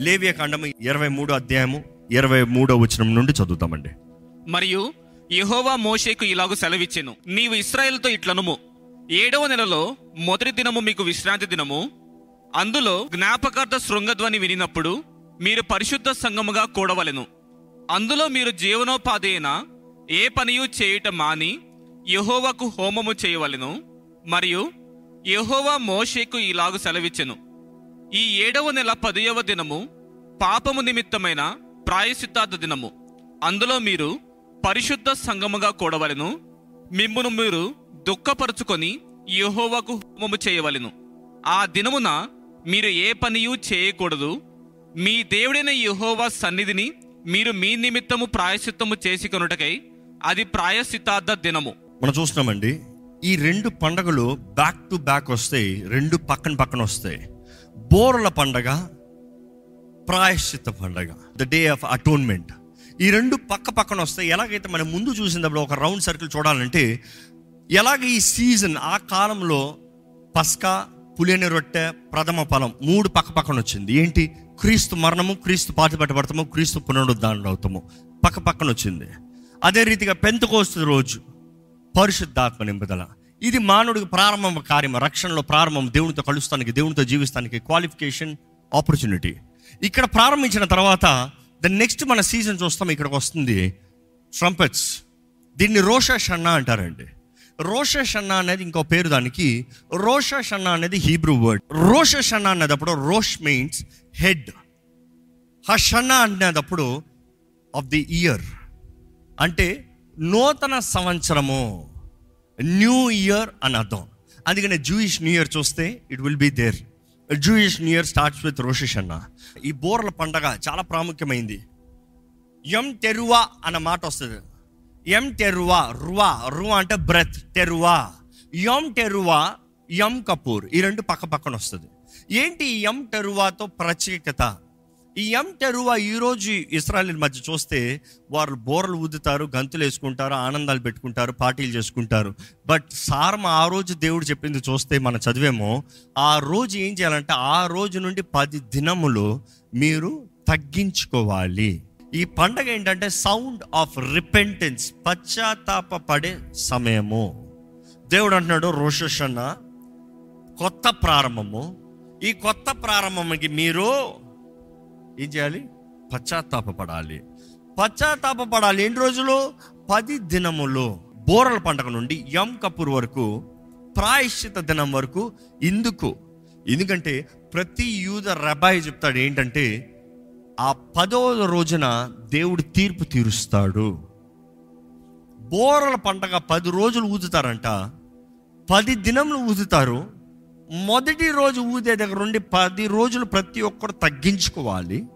లేవియ కాండము ఇరవై మూడు అధ్యాయము ఇరవై మూడో వచనం నుండి చదువుతామండి. మరియు యహోవా మోషేకు ఇలాగు సెలవిచ్చెను. నీవు ఇస్రాయేల్తో ఇట్లనుము. ఏడవ నెలలో మొదటి దినము మీకు విశ్రాంతి దినము. అందులో జ్ఞాపకార్థ శృంగధ్వని వినినప్పుడు మీరు పరిశుద్ధ సంగముగా కూడవలెను. అందులో మీరు జీవనోపాధి అయిన ఏ పనియు చేయుట మాని యహోవాకు హోమము చేయవలెను. మరియు యహోవా మోషేకు ఇలాగు సెలవిచ్చెను. ఈ ఏడవ నెల పదియవ దినము పాపము నిమిత్తమైన ప్రాయశ్చిత్తార్థ దినము. అందులో మీరు పరిశుద్ధ సంగముగా కూడవలను. మిమ్మును మీరు దుఃఖపరుచుకొని యహోవకు హోమము చేయవలెను. ఆ దినమున మీరు ఏ పనియు చేయకూడదు. మీ దేవుడైన యహోవా సన్నిధిని మీరు మీ నిమిత్తము ప్రాయశ్చిత్తము చేసి కొనుటకై అది ప్రాయశ్చిత్తార్థ దినము. మనం చూస్తున్నామండి ఈ రెండు పండగలు బ్యాక్ టు బ్యాక్ వస్తాయి రెండు పక్కన పక్కన వస్తాయి. బోర్ల పండగ ప్రాయశ్చిత్త పండగ ద డే ఆఫ్ అటోన్మెంట్ ఈ రెండు పక్క పక్కన వస్తాయి ఎలాగైతే మనం ముందు చూసినప్పుడు ఒక రౌండ్ సర్కిల్ చూడాలంటే ఎలాగ ఈ సీజన్ ఆ కాలంలో పస్కా పులిని రొట్టె ప్రథమ ఫలం మూడు పక్క పక్కన వచ్చింది. ఏంటి? క్రీస్తు మరణము క్రీస్తు పాతి పెట్టబడతాము క్రీస్తు పునరుద్ధారణ అవుతాము పక్క పక్కన వచ్చింది. అదే రీతిగా పెంతకోస్తు రోజు పరిశుద్ధాత్మ నింపుదల. ఇది మానవుడికి ప్రారంభం కార్యం రక్షణలో ప్రారంభం దేవునితో కలుస్తానికి దేవునితో జీవిస్తానికి క్వాలిఫికేషన్ ఆపర్చునిటీ ఇక్కడ ప్రారంభించిన తర్వాత ద నెక్స్ట్ మన సీజన్ చూస్తాం ఇక్కడికి వస్తుంది ట్రంపెట్స్ దీన్ని రోషా షన్నా అంటారండి. రోషా షన్నా అనేది ఇంకో పేరు దానికి రోషా షన్నా అనేది హీబ్రూ వర్డ్ రోషా షన్నా అనేటప్పుడు రోష్ మీన్స్ హెడ్ హషన్నా అనేటప్పుడు ఆఫ్ ది ఇయర్ అంటే నూతన సంవత్సరము. న్యూ ఇయర్ అని అర్థం. అందుకనే జూయిష్ న్యూ ఇయర్ చూస్తే it will be there Jewish new year starts with రోషిష్ అన్న ఈ బోర్ల పండగ చాలా ప్రాముఖ్యమైంది. ఎం టెరువా అన్న మాట వస్తుంది. ఎం టెరువా రువా రువా అంటే బ్రెత్ టెరువా ఎం టెరువా ఎం కపూర్ ఈ రెండు పక్క పక్కన వస్తుంది. ఏంటి ఎం టెరువాతో ప్రత్యేకత? ఈ ఎం టెరువా ఈరోజు ఇస్రాయల్ మధ్య చూస్తే వారు బోర్లు ఊదుతారు గంతులు వేసుకుంటారు ఆనందాలు పెట్టుకుంటారు పార్టీలు చేసుకుంటారు. బట్ సారం ఆ రోజు దేవుడు చెప్పింది చూస్తే మనం చదివేమో ఆ రోజు ఏం చేయాలంటే ఆ రోజు నుండి పది దినములు మీరు తగ్గించుకోవాలి. ఈ పండగ ఏంటంటే సౌండ్ ఆఫ్ రిపెంటెన్స్ పశ్చాత్తాప పడే సమయము. దేవుడు అంటున్నాడు రోషన్న కొత్త ప్రారంభము. ఈ కొత్త ప్రారంభంకి మీరు ఏం చేయాలి? పశ్చాత్తాపడాలి పశ్చాత్తాపడాలి ఎన్ని రోజులు? పది దినములు. బోరల పండగ నుండి ఎం కపూర్ వరకు ప్రాయశ్చిత దినం వరకు ఇందుకు. ఎందుకంటే ప్రతి యూద రబాయి చెప్తాడు ఏంటంటే ఆ పదవ రోజున దేవుడు తీర్పు తీరుస్తాడు. బోరల పండగ పది రోజులు ఊదుతారంట. పది దినములు ఊదుతారు. మొదటి రోజు ఊదే దగ్గర నుండి పది రోజులు ప్రతి ఒక్కరు తగ్గించుకోవాలి.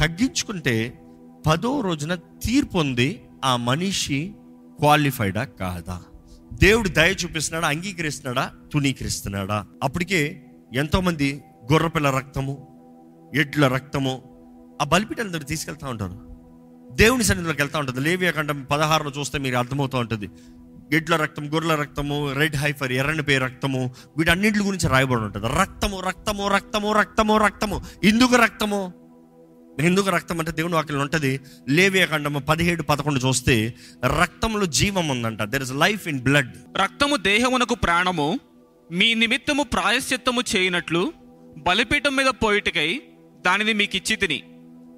తగ్గించుకుంటే పదో రోజున తీర్పు ఉంది. ఆ మనిషి క్వాలిఫైడా కాదా? దేవుడు దయ చూపిస్తున్నాడా? అంగీకరిస్తున్నాడా? తునీకరిస్తున్నాడా అప్పటికే ఎంతోమంది గొర్రపిల్ల రక్తము ఎడ్ల రక్తము ఆ బలిపీఠాల దగ్గర తీసుకెళ్తూ ఉంటారు. దేవుని సన్నిధిలోకి వెళ్తూ ఉంటుంది. లేవియాకండం పదహారులో చూస్తే మీరు అర్థమవుతూ ఉంటుంది. ఎడ్ల రక్తం గొర్రెల రక్తము రెడ్ హైఫర్ ఎర్రని పే రక్తము వీటన్నింటి గురించి రాయబడి ఉంటుంది. రక్తము రక్తము రక్తము రక్తము రక్తము. ఎందుకు రక్తము? ఎందుకు రక్తం అంటే దేవుని వాక్యం ఉంటుంది లేవియా ఖండము పదిహేడు పదకొండు చూస్తే రక్తంలో జీవం ఉందంట. There is life in blood రక్తము దేహమునకు ప్రాణము మీ నిమిత్తము ప్రాయశ్చిత్తము చేయనట్లు బలిపీఠం మీద పోయిటకై దానిని మీకు ఇచ్చి తిని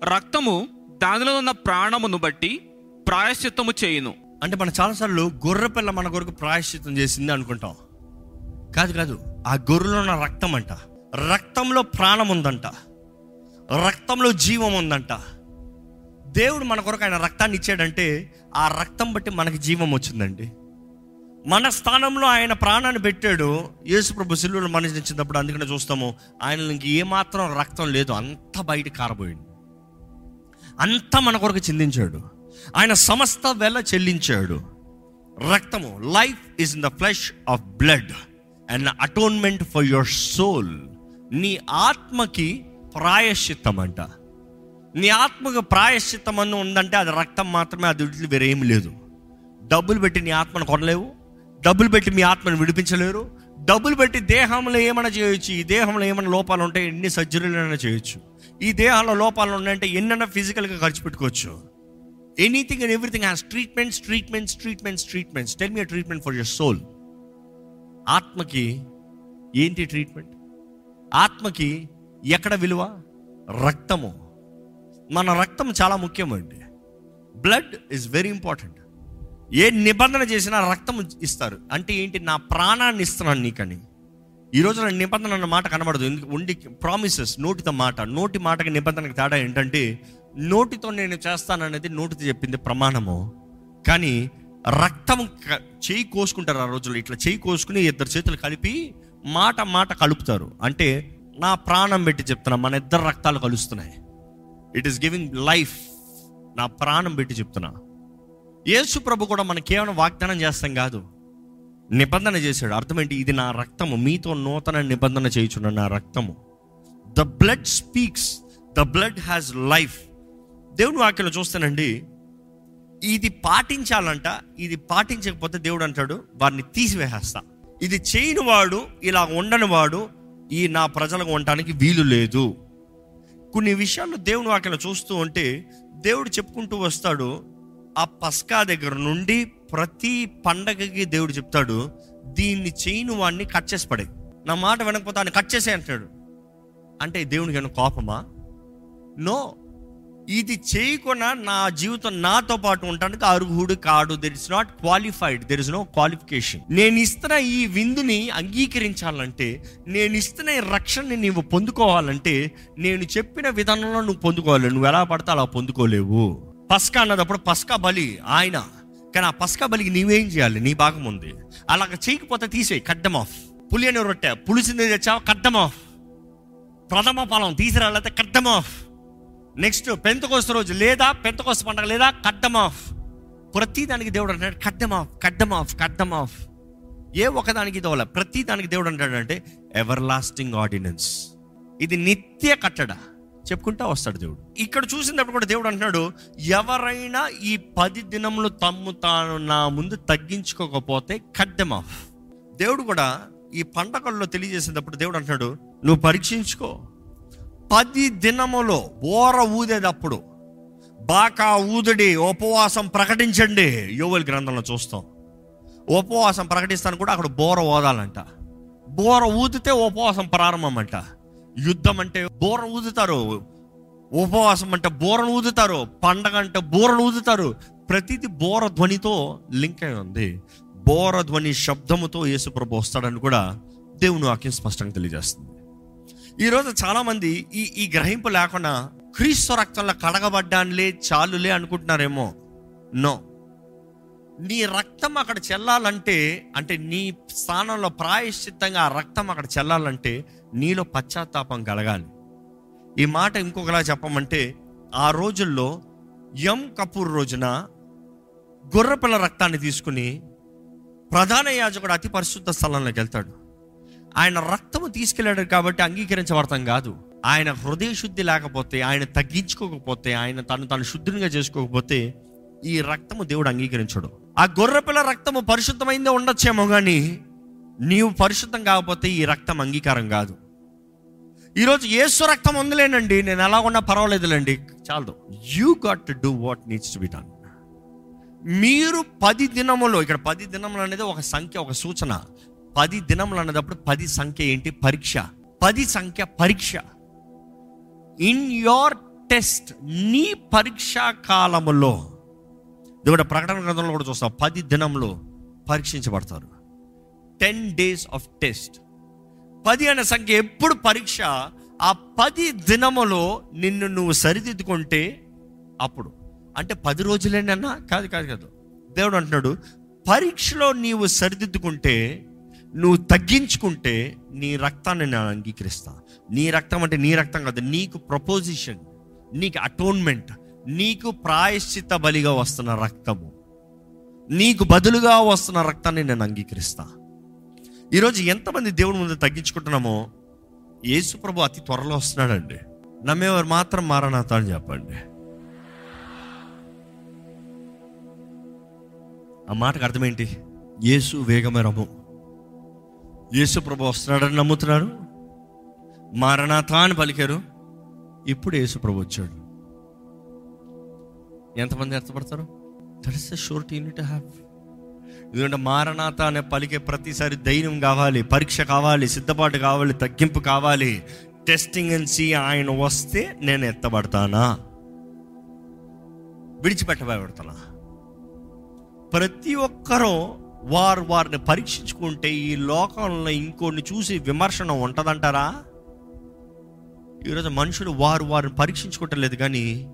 రక్తము దానిలో ఉన్న ప్రాణమును బట్టి ప్రాయశ్చిత్తము చేయును. అంటే మనం చాలాసార్లు గొర్రెపిల్ల మన కొరకు ప్రాయశ్చిత్తం చేసింది అనుకుంటాం. కాదు కాదు. ఆ గొర్రెలో ఉన్న రక్తం అంట. రక్తంలో ప్రాణం ఉందంట. రక్తంలో జీవం ఉందంట. దేవుడు మన కొరకు ఆయన రక్తాన్ని ఇచ్చాడంటే ఆ రక్తం బట్టి మనకి జీవం వచ్చిందండి. మన స్థానంలో ఆయన ప్రాణాన్ని పెట్టాడు. యేసుప్రభు ప్రభు మరణించినప్పుడు అందుకనే చూస్తాము ఆయన ఇంక ఏమాత్రం రక్తం లేదు. అంత బయట కారబోయింది. అంతా మన కొరకు చిందించాడు. ఆయన సమస్త వెల చెల్లించాడు. రక్తము life is in the flesh of blood and atonement for your soul నీ ఆత్మకి ప్రాయశ్చిత్తం అంట నీ ఆత్మకు ప్రాయశ్చిత్తం అని ఉందంటే అది రక్తం మాత్రమే అది వదిలి వేరేం లేదు. డబ్బులు పెట్టి నీ ఆత్మను కొనలేవు. డబ్బులు పెట్టి మీ ఆత్మను విడిపించలేరు. డబ్బులు పెట్టి దేహంలో ఏమైనా చేయొచ్చు ఈ దేహంలో ఏమైనా లోపాలు ఉంటే ఎన్ని సర్జరీలైనా చేయొచ్చు. ఈ దేహంలో లోపాలు ఉన్నాయంటే ఎన్నైనా ఫిజికల్గా ఖర్చు పెట్టుకోవచ్చు. Anything and everything has treatments treatments treatments treatments tell me treatment for your soul ఆత్మకి ఏంటి ట్రీట్మెంట్ ఆత్మకి ఎక్కడ విలువ? రక్తము. మన రక్తం చాలా ముఖ్యమండి బ్లడ్ ఇస్ వెరీ ఇంపార్టెంట్ ఏ నిబంధన చేసినా రక్తం ఇస్తారు. అంటే ఏంటి? నా ప్రాణాన్ని ఇస్తున్నాను నీకని. ఈ రోజు నా నిబంధన అన్న మాట కనబడదు. ఎందుకు? ఉండి ప్రామిసెస్ నోటితో మాట. నోటి మాటకి నిబంధనకి తేడా ఏంటంటే నోటితో నేను చేస్తాననేది నోటితో చెప్పింది ప్రమాణము. కానీ రక్తం చేయి కోసుకుంటారు ఆ రోజుల్లో. ఇట్లా చేయి కోసుకుని ఇద్దరు చేతులు కలిపి మాట మాట కలుపుతారు. అంటే నా ప్రాణం పెట్టి చెప్తున్నా మన ఇద్దరు రక్తాలు కలుస్తున్నాయి. ఇట్ ఈస్ గివింగ్ లైఫ్ నా ప్రాణం పెట్టి చెప్తున్నా. యేసు ప్రభు కూడా మన కేవలం వాగ్దానం చేస్తాం కాదు. నిబంధన చేశాడు. అర్థమేంటి ఇది నా రక్తము. మీతో నూతన నిబంధన చేయుచున్న నా రక్తము. The blood speaks the blood has life దేవుని వాక్యలో చూస్తానండి ఇది పాటించాలంట ఇది పాటించకపోతే దేవుడు అంటాడు వారిని తీసివేసేస్తా. ఇది చేయని వాడు ఇలా ఉండని వాడు ఈ నా ప్రజలకు ఉండటానికి వీలు లేదు. కొన్ని విషయాలు దేవుని వాక్యలో చూస్తూ ఉంటే దేవుడు చెప్పుకుంటూ వస్తాడు ఆ పస్కా దగ్గర నుండి ప్రతి పండగకి దేవుడు చెప్తాడు దీన్ని చేయని వాడిని కట్ చేసి పడే నా మాట వినకపోతే ఆయన కట్ చేసే అంటాడు. అంటే దేవునికి ఏమైనా కోపమా? నో ఇది చేయకుండా నా జీవితం నాతో పాటు ఉండడానికి అర్హుడు కాడు. There is not qualified there is no qualification నేను ఇస్తున్న ఈ విందుని అంగీకరించాలంటే నేను ఇస్తున్న ఈ రక్షణని నీవు పొందుకోవాలంటే నేను చెప్పిన విధానంలో నువ్వు పొందుకోవాలి. నువ్వు ఎలా పడితే అలా పొందుకోలేవు. పస్కా అన్నదప్పుడు పస్కా బలి ఆయన. కానీ ఆ పస్కా బలికి నీవేం చేయాలి? నీ భాగం ఉంది. అలాగ చేయకపోతే తీసేయి. కడ్డం ఆఫ్ పులి అని రొట్టె. పులిసింది తెచ్చావు? కడ్డం ఆఫ్ ప్రథమ ఫలం. తీసిరాలైతే కడ్డం ఆఫ్ నెక్స్ట్ పెంతకోస్త రోజు లేదా పెంతకోస్త పండగ లేదా కడ్డం ఆఫ్ ప్రతి దానికి దేవుడు అంటాడు కడ్డం ఆఫ్ కడ్డం ఆఫ్ కడ్డం ఆఫ్ ఏ ఒకదానికి ఇదవల ప్రతి దానికి దేవుడు అంటాడంటే ఎవర్ లాస్టింగ్ ఆర్డినెన్స్ ఇది నిత్య కట్టడ. చెప్పుకుంటా వస్తాడు దేవుడు. ఇక్కడ చూసినప్పుడు కూడా దేవుడు అంటున్నాడు ఎవరైనా ఈ పది దినములు తమ్ము తాను నా ముందు తగ్గించుకోకపోతే కడ్డం ఆఫ్ దేవుడు కూడా ఈ పండగల్లో తెలియజేసేటప్పుడు దేవుడు అంటున్నాడు నువ్వు పరీక్షించుకో. పది దినములో ఓర ఊదేటప్పుడు బాకా ఊదుడి ఉపవాసం ప్రకటించండి. యోవల్ గ్రంథంలో చూస్తాం. ఉపవాసం ప్రకటిస్తాను కూడా అక్కడ బోర ఓదాలంట బోర ఊదితే ఉపవాసం ప్రారంభం అంట యుద్ధం అంటే బోర ఊదుతారు. ఉపవాసం అంటే బోరను ఊదుతారు. పండగ అంటే బోరను ఊదుతారు. ప్రతిది బోర ధ్వనితో లింక్ అయి ఉంది. బోర ధ్వని శబ్దముతో యేసుప్రభు వస్తాడని కూడా దేవుని వాక్యం స్పష్టంగా తెలియజేస్తుంది. ఈరోజు చాలామంది ఈ ఈ గ్రహింపు లేకుండా క్రీస్తు రక్తంలో కడగబడ్డానులే చాలులే అనుకుంటున్నారేమో. నో. నీ రక్తం అక్కడ చెల్లాలంటే అంటే నీ స్థానంలో ప్రాయశ్చిత్తంగా ఆ రక్తం అక్కడ చెల్లాలంటే నీలో పశ్చాత్తాపం కలగాలి. ఈ మాట ఇంకొకలా చెప్పమంటే ఆ రోజుల్లో ఎం కపూర్ రోజున గొర్రెపిల్ల రక్తాన్ని తీసుకుని ప్రధాన యాజకుడు అతి పరిశుద్ధ స్థలంలోకి వెళ్తాడు. ఆయన రక్తము తీసుకెళ్ళాడు కాబట్టి అంగీకరించబడతాం కాదు. ఆయన హృదయ శుద్ధి లేకపోతే ఆయన తగ్గించుకోకపోతే ఆయన తను తను శుద్ధిగా చేసుకోకపోతే ఈ రక్తము దేవుడు అంగీకరించడు. ఆ గొర్రెపిల్ల రక్తము పరిశుద్ధమైందే ఉండొచ్చేమో కానీ నీవు పరిశుద్ధం కాకపోతే ఈ రక్తం అంగీకారం కాదు. ఈరోజు ఏసు రక్తం ఉందిలేనండి నేను ఎలా ఉన్నా పర్వాలేదులేండి చాలదు. You got to do what needs to be done మీరు పది దినములో ఇక్కడ పది దినములు అనేది ఒక సంఖ్య ఒక సూచన. పది దినములు అన్నదప్పుడు పది సంఖ్య ఏంటి? పరీక్ష. పది సంఖ్య పరీక్ష. ఇన్ యోర్ టెస్ట్ నీ పరీక్షా కాలములో దేవుడు ప్రకటన గ్రంథంలో కూడా చూస్తాం. పది దినంలో పరీక్షించబడతారు. టెన్ డేస్ ఆఫ్ టెస్ట్ పది అనే సంఖ్య ఎప్పుడు పరీక్ష? ఆ పది దినములో నిన్ను నువ్వు సరిదిద్దుకుంటే అప్పుడు. అంటే పది రోజులేనన్నా? కాదు కాదు కాదు. దేవుడు అంటున్నాడు పరీక్షలో నీవు సరిదిద్దుకుంటే నువ్వు తగ్గించుకుంటే నీ రక్తాన్ని నేను అంగీకరిస్తా. నీ రక్తం అంటే నీ రక్తం కాదు నీకు ప్రపోజిషన్ నీకు అటోన్మెంట్ నీకు ప్రాయశ్చిత బలిగా వస్తున్న రక్తము. నీకు బదులుగా వస్తున్న రక్తాన్ని నేను అంగీకరిస్తా. ఈరోజు ఎంతమంది దేవుని ముందు తగ్గించుకుంటున్నామో యేసు ప్రభు అతి త్వరలో వస్తున్నాడండి. నమ్మేవారు మాత్రం మారనాథ అని చెప్పండి. ఆ మాటకు అర్థం ఏంటి? యేసు వేగమే రము. యేసు ప్రభు వస్తున్నాడని నమ్ముతున్నారు. మారణాథ అని పలికారు. ఇప్పుడు యేసుప్రభు వచ్చాడు. ఎంతమంది అర్థపడతారు that is surety you need have ఎందుకంటే మారణాత అనే పలికే ప్రతిసారి ధైర్యం కావాలి పరీక్ష కావాలి సిద్ధపాటు కావాలి తగ్గింపు కావాలి. టెస్టింగ్ అండ్ సీ ఆయన వస్తే నేను ఎత్తబడతానా? విడిచిపెట్టబడతానా? ప్రతి ఒక్కరూ వారు వారిని పరీక్షించుకుంటే ఈ లోకంలో ఇంకొన్ని చూసి విమర్శన ఉంటుందంటారా? ఈరోజు మనుషులు వారు వారిని పరీక్షించుకోవటం లేదు కానీ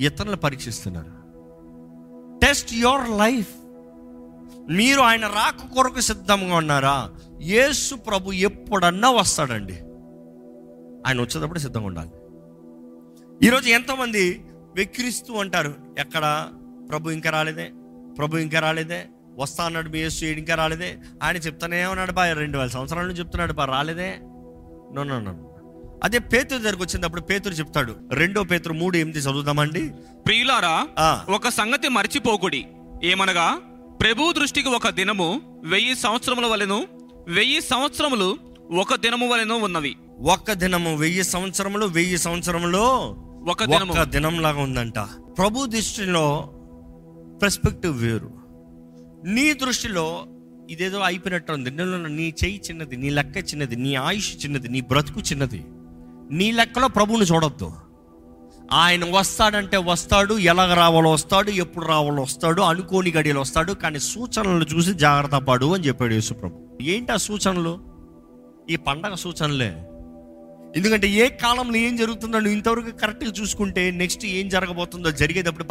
ఇతరులను పరీక్షిస్తున్నారు. టెస్ట్ యువర్ లైఫ్ మీరు ఆయన రాక కొరకు సిద్ధంగా ఉన్నారా? యేసు ప్రభు ఎప్పుడన్నా వస్తాడండి. ఆయన వచ్చేటప్పుడు సిద్ధంగా ఉండాలి. ఈరోజు ఎంతోమంది వెక్కిరిస్తూ అంటారు ఎక్కడ? ప్రభు ఇంకా రాలేదే? ప్రభు ఇంకా రాలేదే? వస్తా అన్నాడు మీ యేసు ఇంకా రాలేదే? ఆయన చెప్తానే ఉన్నాడు బా రెండు వేల సంవత్సరాల నుంచి చెప్తున్నాడు బా రాలేదే? నో నో నో అదే పేతురు దగ్గరకు వచ్చినప్పుడు పేతురు చెప్తాడు రెండో పేతురు మూడు ఎనిమిది చదువుదామండి. ప్రియులారా. ఒక సంగతి మర్చిపోకుడి. ఏమనగా ప్రభు దృష్టికి ఒక దినము వెయ్యి సంవత్సరముల వలెను వెయ్యి సంవత్సరములు ఒక దినము వలెను ఉన్నవి. ఒక్క దినము వెయ్యి సంవత్సరములు వెయ్యి సంవత్సరములో ఒక దినం లాగా ఉందంట. ప్రభు దృష్టిలో పర్స్పెక్టివ్ వేరు. నీ దృష్టిలో ఇదేదో అయిపోయినట్టు ఉంది నీ చెయ్యి చిన్నది నీ లెక్క చిన్నది నీ ఆయుష్ చిన్నది నీ బ్రతుకు చిన్నది. నీ లెక్కలో ప్రభువుని చూడొద్దు. ఆయన వస్తాడంటే వస్తాడు ఎలాగ రావాలో వస్తాడు ఎప్పుడు రావాలో వస్తాడు అనుకోని గడియలు వస్తాడు కానీ సూచనలు చూసి జాగ్రత్త పడు అని చెప్పాడు యేసుప్రభు ఏంటి ఆ సూచనలు? ఈ పండగ సూచనలే. ఎందుకంటే ఏ కాలంలో ఏం జరుగుతుందో నువ్వు ఇంతవరకు కరెక్ట్గా చూసుకుంటే నెక్స్ట్ ఏం జరగబోతుందో జరిగేటప్పుడు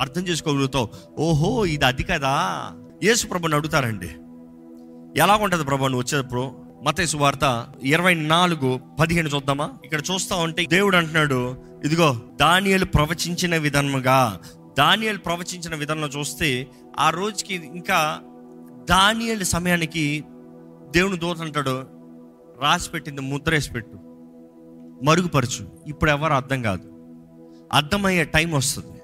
అర్థం చేసుకోగలుగుతావు. ఓహో ఇది అది కదా. యేసు ప్రభుని అడుగుతారండి. ఎలా ఉంటుంది ప్రభు నువ్వు వచ్చేటప్పుడు? మతేసు వార్త ఇరవై నాలుగు పదిహేను చూద్దామా? ఇక్కడ చూస్తా ఉంటే దేవుడు అంటున్నాడు ఇదిగో దానియలు ప్రవచించిన విధముగా దానియలు ప్రవచించిన విధానంలో చూస్తే ఆ రోజుకి ఇంకా దానియలు సమయానికి దేవుని దూత అంటాడు రాసి పెట్టింది ముద్ర వేసి పెట్టు మరుగుపరచు. ఇప్పుడు ఎవరు అర్థం కాదు. అర్థమయ్యే టైం వస్తుంది.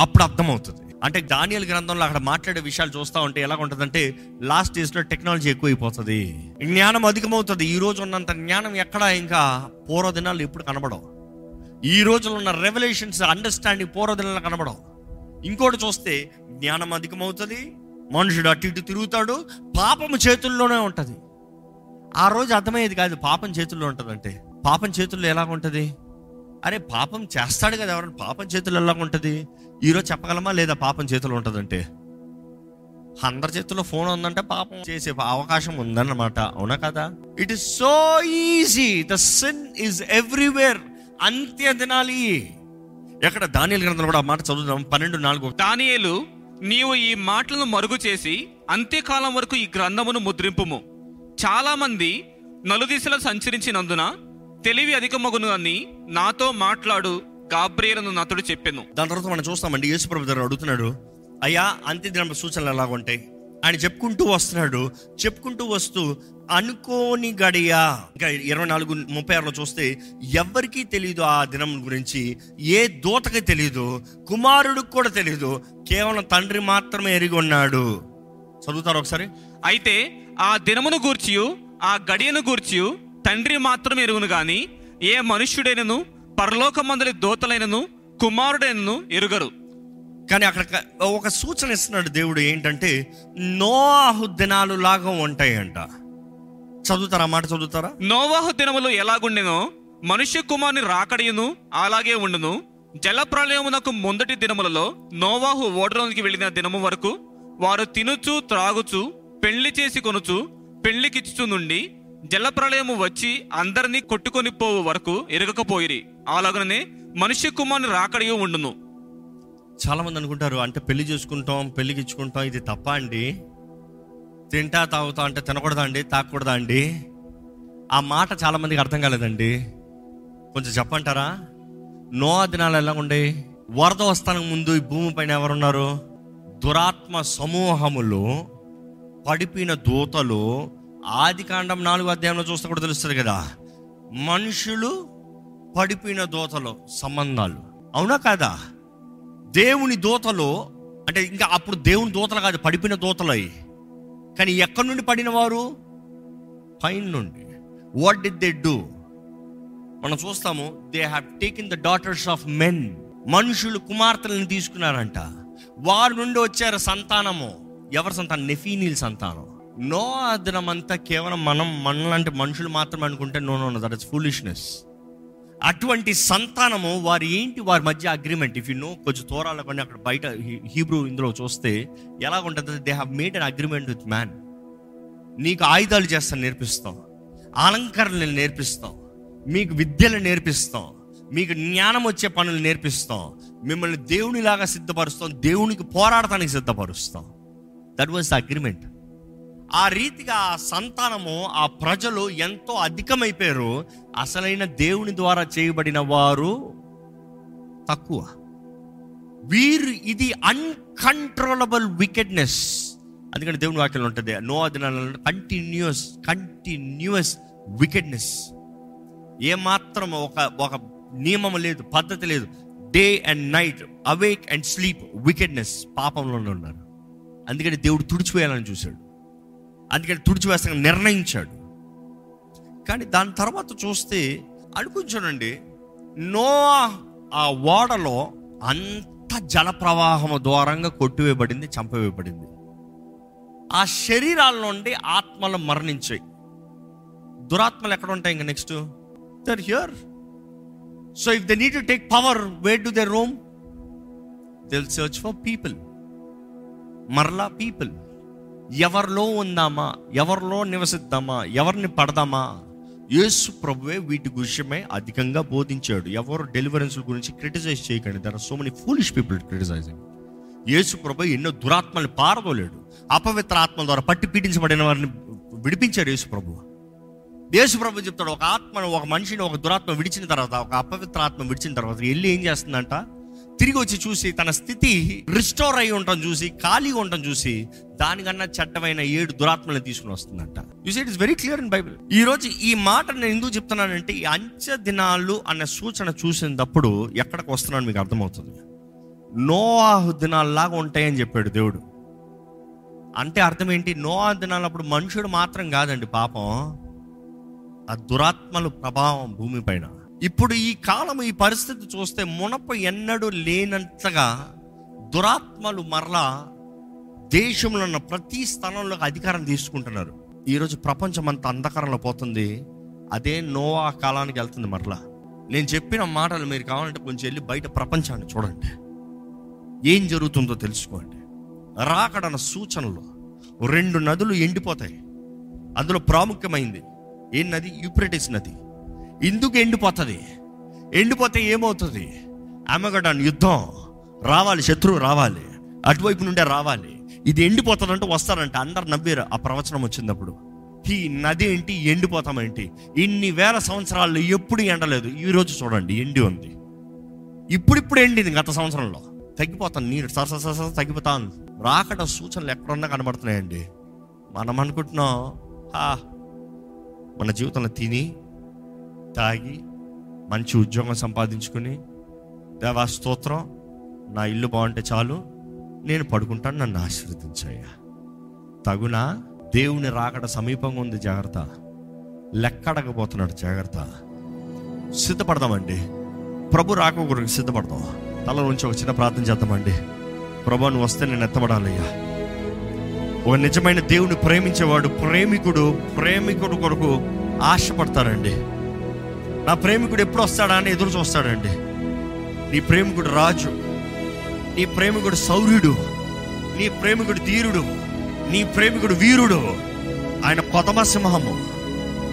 అప్పుడు అర్థమవుతుంది. అంటే దానియల్ గ్రంథంలో అక్కడ మాట్లాడే విషయాలు చూస్తూ ఉంటే ఎలా ఉంటుందంటే లాస్ట్ డేస్లో టెక్నాలజీ ఎక్కువైపోతుంది. జ్ఞానం అధికమవుతుంది. ఈ రోజు ఉన్నంత జ్ఞానం ఎక్కడ ఇంకా పూర్వదినాలు ఎప్పుడు కనబడవు. ఈ రోజులో ఉన్న రెవల్యూషన్స్ అండర్స్టాండింగ్ పూర్వదినాలు కనబడవు. ఇంకోటి చూస్తే జ్ఞానం అధికమవుతుంది. మనుషుడు అటు ఇటు తిరుగుతాడు. పాపం చేతుల్లోనే ఉంటుంది. ఆ రోజు అర్థమయ్యేది కాదు పాపం చేతుల్లో ఉంటుందంటే. పాపం చేతుల్లో ఎలాగ ఉంటుంది అరే పాపం చేస్తాడు కదా ఎవరైనా? పాపం చేతులు ఎలా ఉంటుంది? ఈరోజు చెప్పగలమా లేదా పాపం చేతులు ఉంటుందంటే? అందరి చేతుల్లో ఫోన్ ఉందంటే పాపం చేసే అవకాశం ఉందన్నమాట. అవునా కదా? It is so easy the sin is everywhere అంత్య దినాలి. ఎక్కడ? దానియలు గ్రంథం కూడా ఆ మాట చదువుదాం. పన్నెండు నాలుగు. దానియేలు నీవు ఈ మాటలను మరుగు చేసి అంత్యకాలం వరకు ఈ గ్రంథమును ముద్రింపుము. చాలా మంది నలుదిశలో సంచరించినందున తెలివి అధికమగును అని నాతో మాట్లాడు గాబ్రియలను నాతోడు చెప్పెను. దాని తర్వాత మనం చూస్తామండి యేసుప్రభు దగ్గర అడుగుతున్నాడు అయ్యా అంత్యదిన సూచనలు ఎలాగ ఉంటాయి? ఆయన చెప్పుకుంటూ వస్తున్నాడు చెప్పుకుంటూ వస్తూ అనుకోని గడియా. ఇంకా ఇరవై నాలుగు ముప్పై ఆరులో చూస్తే ఎవరికీ తెలియదు ఆ దినం గురించి ఏ దూతకి తెలియదు కుమారుడికి కూడా తెలియదు కేవలం తండ్రి మాత్రమే ఎరిగి ఉన్నాడు. చదువుతారు ఒకసారి? అయితే ఆ దినమును గూర్చియు ఆ గడియను గూర్చియు తండ్రి మాత్రం ఎరుగును గాని ఏ మనుష్యుడైనను పరలోకమందలి దోతలైనను కుమారుడైనను ఎరుగరు. కానీ అక్కడ ఒక సూచన ఇస్తున్నాడు దేవుడు ఏంటంటే నోహు దినాలు లాగా ఉంటాయంట. చదువుతారా మాట చదువుతారా? నోవాహు దినములు ఎలాగుండెనో మనుష్య కుమారుని రాకడియును అలాగే ఉండును. జల ప్రళయమునకు ముందటి దినములలో నోవాహు ఓడలోనికి వెళ్ళిన దినము వరకు వారు తినుచు త్రాగుచు పెళ్ళి చేసి కొనుచు పెళ్ళికిచ్చుచు నుండి జలప్రళయము వచ్చి అందరినీ కొట్టుకొని పోవు వరకు ఎరగకపోయిరి. అలాగనే మనుష్య కుమారుని రాకడియో ఉండును. చాలా మంది అనుకుంటారు అంటే పెళ్ళి చేసుకుంటాం పెళ్ళికి ఇచ్చుకుంటాం ఇది తప్ప అండి? తింటా తాగుతా అంటే తినకూడదా అండి? తాగకూడదా అండి? ఆ మాట చాలా మందికి అర్థం కాలేదండి. కొంచెం చెప్పంటారా? నో దినాలు ఎలా ఉండే వరద వస్తానికి ముందు ఈ భూమి పైన ఎవరున్నారు? దురాత్మ సమూహములు పడిపోయిన దూతలు ఆది కాండం నాలుగు అధ్యాయంలో చూస్తే కూడా తెలుస్తుంది కదా. మనుషులు పడిపోయిన దూతలు సంబంధాలు. అవునా కాదా? దేవుని దూతలు అంటే ఇంకా అప్పుడు దేవుని దూతలు కాదు పడిపోయిన దూతలు అవి కానీ ఎక్కడి నుండి పడిన వారు పైన నుండి. వాట్ డి దే డూ మనం చూస్తాము they have taken the daughters of men మనుషులు కుమార్తెలను తీసుకున్నారంట. వారి నుండి వచ్చారు సంతానము. ఎవరి సంతానం? నెఫీనీల్ సంతానం. నో అదనం అంతా కేవలం మనం మనలాంటి మనుషులు మాత్రమే అనుకుంటే no no that is foolishness అటువంటి సంతానము వారు ఏంటి వారి మధ్య అగ్రిమెంట్ ఇఫ్ యు నో కొంచెం తోరాల కొన్ని అక్కడ బయట హీబ్రూ ఇందులో చూస్తే ఎలా ఉంటుంది they have made an agreement with man నీకు ఆయుధాలు చేస్తాను నేర్పిస్తాం. అలంకరణలు నేర్పిస్తాం. మీకు విద్యలు నేర్పిస్తాం. మీకు జ్ఞానం వచ్చే పనులు నేర్పిస్తాం. మిమ్మల్ని దేవునిలాగా సిద్ధపరుస్తాం. దేవునికి పోరాడటానికి సిద్ధపరుస్తాం. దట్ వాజ్ ద అగ్రిమెంట్ ఆ రీతిగా ఆ సంతానము ఆ ప్రజలు ఎంతో అధికమైపోయారు. అసలైన దేవుని ద్వారా చేయబడిన వారు తక్కువ. వీరు ఇది అన్కంట్రోలబుల్ వికెట్నెస్ అందుకని దేవుని వాక్యం ఉంటుంది నో అది కంటిన్యూస్ కంటిన్యూస్ వికెట్నెస్ ఏమాత్రం ఒక ఒక నియమం లేదు పద్ధతి లేదు. Day and night awake and sleep wickedness పాపంలోనే ఉన్నారు. అందుకని దేవుడు తుడిచిపోయాలని చూశాడు. అందుకని తుడిచివేస్తాను నిర్ణయించాడు. కానీ దాని తర్వాత చూస్తే అనుకుంటానండి నో ఆ ఓడలో అంత జల ప్రవాహము ద్వారంగా కొట్టివేయబడింది చంపవేయబడింది. ఆ శరీరాల నుండి ఆత్మలు మరణించాయి. దురాత్మలు ఎక్కడ ఉంటాయి ఇంకా next there here so if they need to take power where to they roam they'll search for people మరలా పీపుల్ ఎవరిలో ఉందామా? ఎవరిలో నివసిద్దామా? ఎవరిని పడదామా? యేసు ప్రభువే వీటి విషయమే అధికంగా బోధించాడు. ఎవరు డెలివరెన్స్ గురించి క్రిటిసైజ్ చేయకండి. There are so many foolish people criticising Yesu ప్రభు ఎన్నో దురాత్మల్ని పారదోలేడు. అపవిత్ర ఆత్మల ద్వారా పట్టి పీడించబడిన వారిని విడిపించాడు యేసు ప్రభు. యేసు ప్రభు చెప్తాడు ఒక ఆత్మను ఒక మనిషిని ఒక దురాత్మ విడిచిన తర్వాత ఒక అపవిత్ర ఆత్మ విడిచిన తర్వాత వెళ్ళి ఏం చేస్తుందంట? తిరిగి వచ్చి చూసి తన స్థితి రిస్టోర్ అయి ఉండటం చూసి ఖాళీగా ఉండటం చూసి దానికన్నా చట్టమైన ఏడు దురాత్మలను తీసుకుని వస్తుందంట. You it is very clear in Bible ఈ రోజు ఈ మాట నేను ఎందుకు చెప్తున్నానంటే ఈ అంచె దినాలు అనే సూచన చూసినప్పుడు ఎక్కడికి వస్తున్నాను మీకు అర్థమవుతుంది. నోవాహు దినాల్లాగా ఉంటాయని చెప్పాడు దేవుడు. అంటే అర్థం ఏంటి? నోవా దినాలప్పుడు మనుషుడు మాత్రం కాదండి పాపం. ఆ దురాత్మలు ప్రభావం భూమిపైన ఇప్పుడు ఈ కాలం ఈ పరిస్థితి చూస్తే మునప ఎన్నడూ లేనంతగా దురాత్మలు మరలా దేశంలో ఉన్న ప్రతి స్థలంలో అధికారం తీసుకుంటున్నారు. ఈరోజు ప్రపంచం అంత అంధకారంలో పోతుంది. అదే నోవా కాలానికి వెళ్తుంది మరలా. నేను చెప్పిన మాటలు మీరు కావాలంటే కొంచెం వెళ్ళి బయట ప్రపంచాన్ని చూడండి. ఏం జరుగుతుందో తెలుసుకోండి. రాకడన సూచనలు రెండు నదులు ఎండిపోతాయి. అందులో ప్రాముఖ్యమైంది ఏ నది? యూప్రిటిస్ నది. ఎందుకు ఎండిపోతుంది. ఎండిపోతే ఏమవుతుంది? అమ్మగడాన్ని యుద్ధం. రావాలి శత్రువు రావాలి. అటువైపు నుండే రావాలి. ఇది ఎండిపోతుందంటే వస్తారంట. అందరు నవ్వారు. ఆ ప్రవచనం వచ్చినప్పుడు. ఈ నది ఏంటి? ఎండిపోతామేంటి ఇన్ని వేల సంవత్సరాల్లో ఎప్పుడు ఎండలేదు. ఈరోజు చూడండి ఎండి ఉంది. ఇప్పుడిప్పుడు ఎండింది గత సంవత్సరంలో. తగ్గిపోతాను. నీరు సరస సరస తగ్గిపోతాను. రాకడ సూచనలు ఎక్కడున్నా కనబడుతున్నాయండి. మనం అనుకుంటున్నాం మన జీవితంలో తిని తాగి మంచి ఉద్యోగం సంపాదించుకుని దేవా స్తోత్రం. నా ఇల్లు బాగుంటే చాలు. నేను పడుకుంటాను. నన్ను ఆశీర్వదించయ్యా. తగునా దేవుని రాకడ సమీపంగా ఉంది. జాగ్రత్త. లెక్కడకపోతున్నాడు. జాగ్రత్త. సిద్ధపడదామండి. ప్రభు రాక గురికి సిద్ధపడదాం. తల నుంచి ఒక చిన్న ప్రార్థన చేద్దామండి. ప్రభు నువ్వు వస్తే నేను ఎత్తబడాలయ్యా. ఒక నిజమైన దేవుని ప్రేమించేవాడు ప్రేమికుడు ప్రేమికుడు కొరకు ఆశపడతారండి. నా ప్రేమికుడు ఎప్పుడు వస్తాడా అని ఎదురు చూస్తాడండి. నీ ప్రేమికుడు రాజు నీ ప్రేమికుడు సౌర్యుడు నీ ప్రేమికుడు ధీరుడు నీ ప్రేమికుడు వీరుడు. ఆయన కొతమ సింహము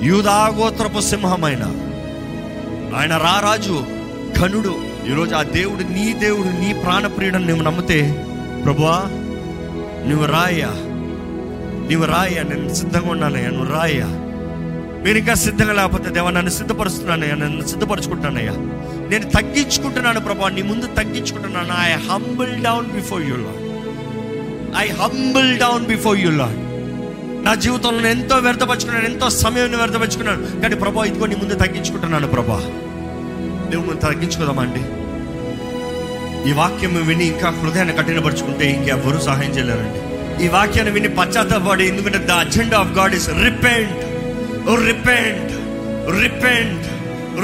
యూదాగోత్రపు సింహమైన. ఆయన రారాజు ఘనుడు. ఈరోజు ఆ దేవుడు నీ దేవుడు నీ ప్రాణప్రియుడని నువ్వు నమ్మితే ప్రభువా నువ్వు రాయ్యా. నువ్వు రాయ్యా నేను సిద్ధంగా ఉన్నానయ్యా నువ్వు రాయ్యా. మీరు ఇంకా సిద్ధంగా లేకపోతే దేవా నన్ను సిద్ధపరుస్తున్నానయ్యా నన్ను సిద్ధపరచుకుంటానయ్యా నేను తగ్గించుకుంటున్నాను ప్రభా నీ ముందు తగ్గించుకుంటున్నాను. I humble down before you Lord I humble down before you Lord నా జీవితంలో నేను ఎంతో వ్యర్థపరుచుకున్నాను ఎంతో సమయం వ్యర్థపరుచుకున్నాను. కానీ ప్రభా ఇదిగో నీ ముందు తగ్గించుకుంటున్నాను ప్రభా. దేవుని ముందు తగ్గించుకుందామండి ఈ వాక్యం విని ఇంకా హృదయాన్ని కఠినపరుచుకుంటే ఇంకెవ్వరూ సహాయం చేయలేరండి. ఈ వాక్యాన్ని విని పశ్చాత్తాపడి ఎందుకంటే the agenda of God is repent. Repent repent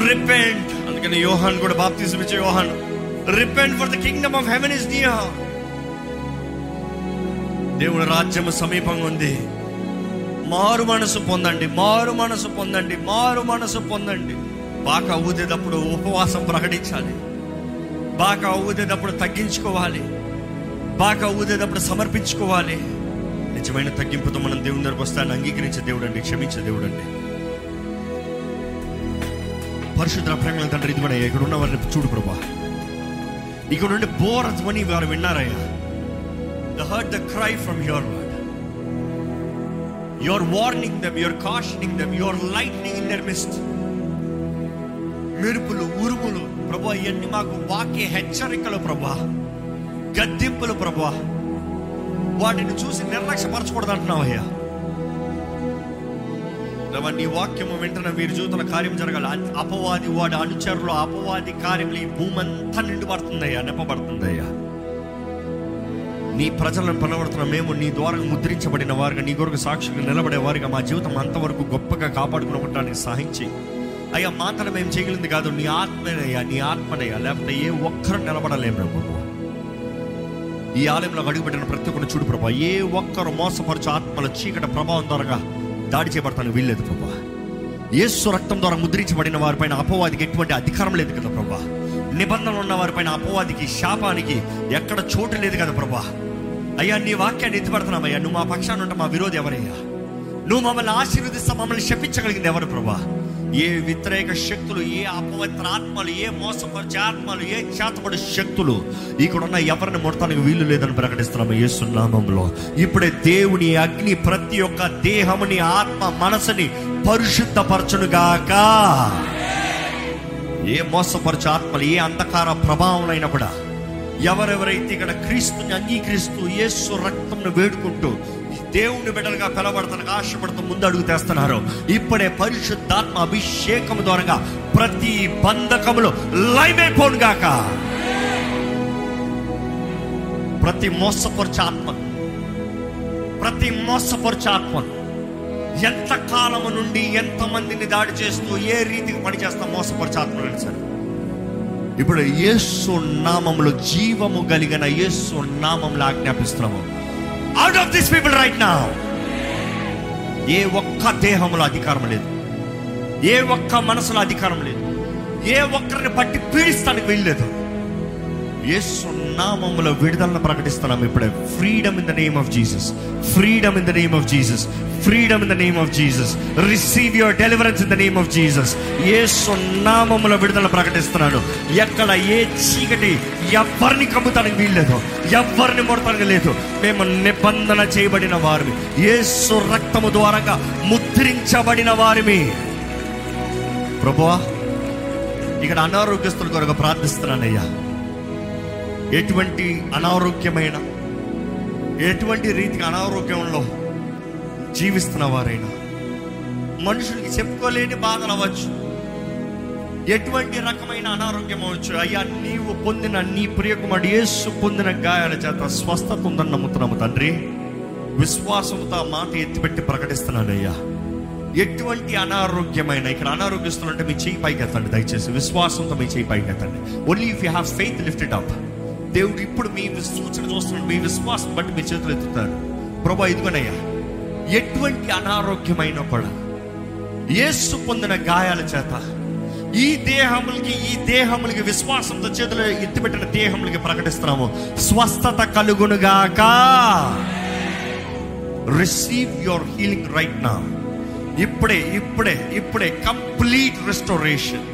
repent అందుకని యోహాన్ కూడా బాప్తిజం ఇచ్చే Yohan. Repent for the kingdom of heaven is near దేవుని రాజ్యం సమీపంగా ఉంది. మారు మనసు పొందండి మారు మనసు పొందండి మారు మనసు పొందండి. బాగా ఊదేటప్పుడు ఉపవాసం ప్రకటించాలి. బాగా ఊదేటప్పుడు తగ్గించుకోవాలి. బాగా ఊదేటప్పుడు సమర్పించుకోవాలి. నిజమైన తగ్గింపుతో మనం దేవుని దగ్గరకు వస్తాను అంగీకరించే దేవుడు అండి క్షమించే దేవుడు అండి పరిశుద్ధ ప్రేమల తండ్రి ఇది ఇక్కడ ఉన్న వారిని చూడు ప్రభా. ఇక్కడ నుండి బోర్ ధ్వని వారు విన్నారయ్యా. The hurt the cry from your word your warning them your cautioning them your lightning in their mist మెరుపులు ఉరుములు ప్రభా ఇవన్నీ మాకు వాక్య హెచ్చరికలు ప్రభా. గద్దింపులు ప్రభా. వాటిని చూసి నిర్లక్ష్యపరచకూడదు అంటున్నావు అయ్యా నీ వాక్యము వెంటనే వీరి జీవితంలో కార్యం జరగాలి. అపవాది వాడి అనుచరులు అపవాది కార్యములు ఈ భూమి అంతా నిండుపడుతుందయ్యా నెప్పబడుతుందయ్యా. నీ ప్రజలను పిలవడుతున్న మేము నీ ద్వారా ముద్రించబడిన వారుగా నీ కొరకు సాక్షిగా నిలబడే వారిగా మా జీవితం అంతవరకు గొప్పగా కాపాడుకుని ఉండడానికి సహాయించి అయ్యా మాత్రం మేము చేయగలింది కాదు నీ ఆత్మనయ్యా నీ ఆత్మనయ్యా లేకపోతే ఏ ఒక్కరు నిలబడలేము ప్రభు. ఈ ఆలయంలో అడుగుపెట్టిన ప్రతి ఒక్కరిని చూడు ప్రభా. ఏ ఒక్కరు మోసపరచు ఆత్మల చీకటి ప్రభావం ద్వారా దాడి చేయబడతానికి వీల్లేదు ప్రభా. యేసు రక్తం ద్వారా ముద్రించబడిన వారిపైన అపవాదికి ఎటువంటి అధికారం లేదు కదా ప్రభా. నిబంధనలు ఉన్న వారిపైన అపవాదికి శాపానికి ఎక్కడ చోటు లేదు కదా ప్రభా. అయ్యా నీ వాక్యాన్ని ఎత్తిపడుతున్నామయ్యా. నువ్వు మా పక్షాన ఉంటే మా విరోధి ఎవరయ్యా? నువ్వు మమ్మల్ని ఆశీర్వదిస్తా మమ్మల్ని శపించగలిగింది ఎవరు ప్రభా? ఏ వ్యతిరేక శక్తులు ఏ అపవిత్ర ఆత్మలు ఏ మోసపరిచే ఆత్మలు ఏ చేతపడి శక్తులు ఇక్కడ ఉన్న ఎవరిని ముడతానికి వీలు లేదని ప్రకటిస్తున్నాము యేసునామంలో ఇప్పుడే దేవుని అగ్ని ప్రతి ఒక్క దేహముని ఆత్మ మనసుని పరిశుద్ధపరచునుగాక. ఏ మోసపరిచే ఆత్మలు ఏ అంధకార ప్రభావం కూడా ఎవరెవరైతే ఇక్కడ క్రీస్తుని అంగీకరిస్తూ యేసు రక్తంను వేడుకుంటూ దేవుని బిడ్డలుగా పిలవడతానికి ఆశపడుతూ ముందు అడుగు తెస్తున్నారు. ఇప్పుడే పరిశుద్ధాత్మ అభిషేకం ద్వారా ప్రతి బంధకములు లైవ్ గాక. ప్రతి మోసపరచు ఆత్మ ప్రతి మోసపరచు ఆత్మ ఎంత కాలము నుండి ఎంత మందిని దాడి చేస్తూ ఏ రీతికి పనిచేస్తా మోసపరచు ఆత్మలను సరే. ఇప్పుడు యేసు నామములో జీవము కలిగిన యేసు నామంలో ఆజ్ఞాపిస్తున్నాము. Out of this people right నా ఏ ఒక్క దేహంలో అధికారం లేదు. ఏ ఒక్క మనసులో అధికారం లేదు. ఏ ఒక్కరిని బట్టి పీడిస్తానికి వెళ్ళలేదు ఏసు నామంలో విడుదలను ప్రకటిస్తున్నాం ఇప్పుడే. Freedom in the name of Jesus freedom in the name of Jesus freedom in the name of Jesus receive your deliverance in the name of Jesus Yesu నామములో విడుదల ప్రకటిస్తున్నాను ఎక్కడ ఏ చీకటి ఎవరిని కమ్ముతానికి వీల్లేదు. ఎవరిని ముడతానికి లేదు. మేము నిబంధన చేయబడిన వారిని యేసు రక్తము ద్వారంగా ముద్రించబడిన వారిమి. ప్రభువా ఇక్కడ అనారోగ్యస్తుల కొరకు ప్రార్థిస్తున్నానయ్యా. ఎటువంటి అనారోగ్యమైన ఎటువంటి రీతిగా అనారోగ్యంలో జీవిస్తున్న వారైనా మనుషులకి చెప్పుకోలేని బాధలు అవ్వచ్చు. ఎటువంటి రకమైన అనారోగ్యం అవ్వచ్చు. అయ్యా నీవు పొందిన నీ ప్రియకుమారుడు యేసు పొందిన గాయాల చేత స్వస్థత ఉందని నమ్ముతున్నాము తండ్రి. విశ్వాసంతో మాట ఎత్తిపెట్టి ప్రకటిస్తున్నానయ్యా. ఎటువంటి అనారోగ్యమైన ఇక్కడ అనారోగ్యస్తులంటే మీ చేయి పైకి ఎత్తండి దయచేసి విశ్వాసంతో మీ చేయి పైకి ఎత్తండి only if you have faith lift up దేవుడు ఇప్పుడు మీ సూచన చూస్తున్నాడు మీ విశ్వాసం బట్టి మీ చేతులు ఎత్తుతాడు. ప్రభా ఇదిగోనయ్యా ఎటువంటి అనారోగ్యమైన కూడా యేసు పొందిన గాయాల చేత ఈ దేహములకి ఈ దేహములకి విశ్వాసంతో చేతులు ఎత్తిపెట్టిన దేహములకి ప్రకటిస్తున్నాము. స్వస్థత కలుగునుగాక. రిసీవ్ యువర్ హీలింగ్ రైట్ నా ఇప్పుడే ఇప్పుడే ఇప్పుడే కంప్లీట్ రెస్టోరేషన్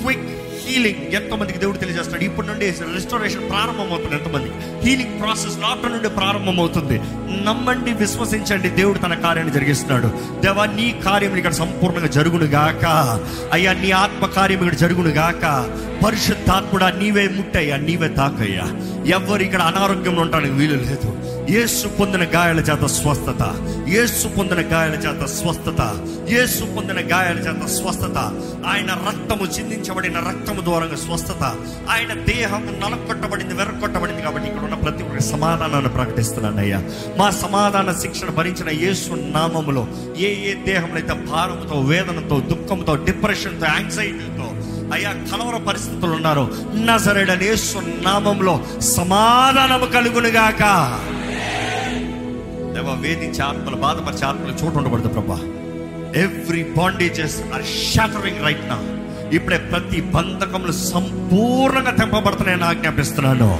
క్విక్ హీలింగ్ ఎంతమందికి దేవుడు తెలియజేస్తాడు ఇప్పటి నుండి రిస్టోరేషన్ ప్రారంభమవుతుంది ఎంతమంది హీలింగ్ ప్రాసెస్ లాక్డౌన్ నుండి ప్రారంభమవుతుంది. నమ్మండి విశ్వసించండి దేవుడు తన కార్యాన్ని జరిగిస్తున్నాడు. దేవా నీ కార్యం ఇక్కడ సంపూర్ణంగా జరుగును గాక అయ్యా నీ ఆత్మ కార్యం ఇక్కడ జరుగును గాక పరిశుద్ధాత్ముడా నీవే ముట్టయ్యా నీవే తాకయ్యా. ఎవరు ఇక్కడ అనారోగ్యంలో ఉండడానికి వీలు లేదు. యేసు పొందిన గాయాల చేత స్వస్థత. యేసు పొందిన గాయాల చేత స్వస్థత. యేసు పొందిన గాయాల చేత స్వస్థత. ఆయన రక్తము చిందించబడిన రక్తము ద్వారా స్వస్థత. ఆయన దేహం నలకొట్టబడింది వెరకొట్టబడింది కాబట్టి ఇక్కడ ఉన్న ప్రతి ఒక్కరి సమాధానాన్ని ప్రకటిస్తున్నాను అయ్యా. మా సమాధాన శిక్షణ భరించిన యేసు నామములో ఏ ఏ దేహంలో అయితే భారంతో వేదనతో దుఃఖంతో డిప్రెషన్తో యాంగ్జైటీతో అయ్యా కలవర పరిస్థితులు ఉన్నారు నజరేడని యేసు నామంలో సమాధానము కలుగునుగాక. దేవ వేధించే ఆత్మలు బాధపరిచే ఆత్మలు చోటు ఉండబడదు ప్రభా. Every bondages are shattering right నా ఇప్పుడే ప్రతి బంధకములు సంపూర్ణంగా తెంపబడుతున్నాయని ఆజ్ఞాపిస్తున్నాను.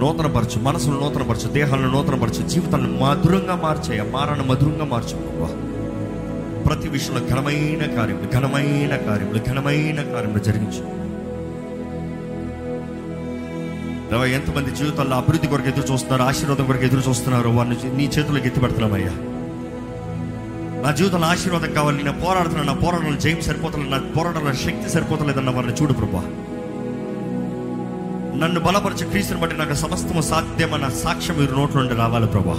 నూతనపరచు మనసును నూతనపరచు దేహాలను నూతనపరచు జీవితాలను మధురంగా మార్చేయ మారాన్ని మధురంగా మార్చు ప్రతి విషయంలో ఘనమైన కార్యములు ఘనమైన కార్యములు ఘనమైన కార్యములు జరిగించు. దేవా, ఎంతమంది జీవితాల్లో అభివృద్ధి కొరకు ఎదురు చూస్తున్నారు ఆశీర్వాదం కొరకు ఎదురు చూస్తున్నారు వారిని నీ చేతులకు ఎత్తిపెడుతున్నామయ్యా నా జీవితంలో ఆశీర్వాదం కావాలి నేను పోరాడుతున్నాను నా పోరాటంలో జయం సరిపోతలేదు నా పోరాటంలో శక్తి సరిపోతలేదన్న వారిని చూడు ప్రభా. నన్ను బలపరిచే క్రీస్తుని బట్టి నాకు సమస్తము సాధ్యమన్న సాక్ష్యం మీరు నోట్ల నుండి రావాలి ప్రభా.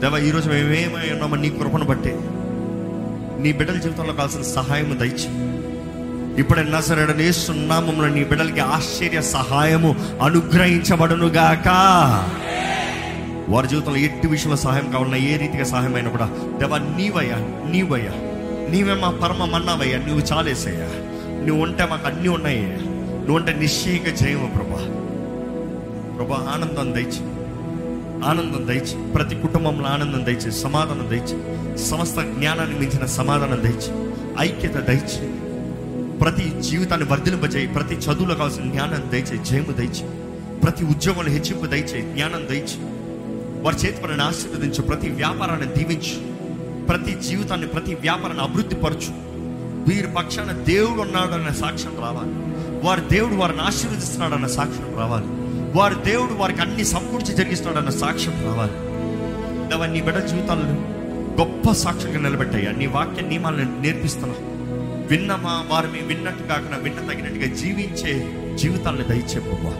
దేవా ఈరోజు మేమేమై ఉన్నామో నీ కృపను బట్టి నీ బిడ్డల జీవితంలో కావాల్సిన సహాయం దయచి ఇప్పుడే నజరడని సున్నామంలో నీ బిడ్డలకి ఆశ్చర్య సహాయము అనుగ్రహించబడునుగాక. వారి జీవితంలో ఎట్టి విషయంలో సహాయం కావాలన్నా ఏ రీతిగా సహాయం అయినా కూడా దేవా నీవయ్యా నీవయ్యా నీవే మా పరమ మన్నావయ్యా నువ్వు చాలేసయ్యా నువ్వు ఉంటే మాకు అన్నీ ఉన్నాయ్యా నువ్వు ఉంటే నిశ్చయంగా జయము ప్రభా. ప్రభా ఆనందం దయచి ఆనందం దయచి ప్రతి కుటుంబంలో ఆనందం దయచి సమాధానం దయచి సమస్త జ్ఞానాన్ని మించిన సమాధానం దయచి ఐక్యత దయచి ప్రతి జీవితాన్ని వర్ధిలింపజేయి ప్రతి చదువులో కావాల్సిన జ్ఞానం దయచేయి జయము దయచి ప్రతి ఉద్యోగంలో హెచ్చింపు దయచేయి జ్ఞానం దయచి వారి చేతి పనిని ఆశీర్వదించు ప్రతి వ్యాపారాన్ని దీవించు. ప్రతి జీవితాన్ని ప్రతి వ్యాపారాన్ని అభివృద్ధి పరచు. వీరి పక్షాన దేవుడు ఉన్నాడు అనే సాక్ష్యం రావాలి. వారి దేవుడు వారిని ఆశీర్వదిస్తున్నాడు అన్న సాక్ష్యం రావాలి. వారి దేవుడు వారికి అన్ని సమకూర్చి జరిగిస్తున్నాడు అన్న సాక్ష్యం రావాలి. దేవా, నీ బిడ్డ జీవితాలను గొప్ప సాక్ష్యంగా నిలబెట్టాయి నీ వాక్య నియమాలను నేర్పిస్తున్నా. విన్నమా? వారు మీ విన్నట్టు కాకుండా విన్న తగినట్టుగా జీవించే జీవితాలను దయచే ప్రభా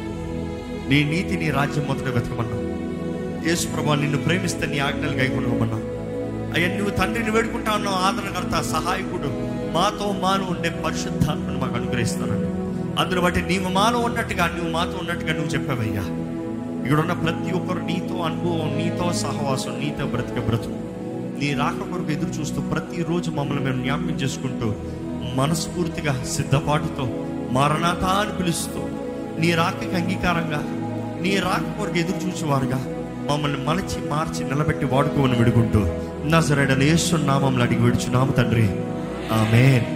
నీ నీతి నీ రాజ్యం మొదట వెతకమన్నా. యేసు ప్రభా నిన్ను ప్రేమిస్తే నీ ఆజ్ఞలు గైకొనమన్నా అయ్యా నువ్వు తండ్రిని వేడుకుంటా ఉన్నావు ఆదరణకర్త సహాయకుడు. మాతో మాను ఉండే పరిశుద్ధాత్మను మాకు అనుగ్రహిస్తానండి అందును బట్టి నీవు మాలో ఉన్నట్టుగా నువ్వు మాతో ఉన్నట్టుగా నువ్వు చెప్పావయ్యా. ఇక్కడ ఉన్న ప్రతి ఒక్కరు నీతో అనుభవం నీతో సహవాసం నీతో బ్రతిక బ్రతుకు. నీ రాక కొరకు ఎదురు చూస్తూ ప్రతిరోజు మమ్మల్ని మేము జ్ఞాపకం చేసుకుంటూ మనస్ఫూర్తిగా సిద్ధపాటుతో మరణాత అని పిలుస్తూ నీ రాకకి అంగీకారంగా నీ రాక కొరకు ఎదురు చూసేవారుగా మమ్మల్ని మలచి మార్చి నిలబెట్టి వాడుకోమని విడుకుంటూ నజరడని యేసు నామంలో అడిగి విడుచున్నాము తండ్రి. ఆమెన్.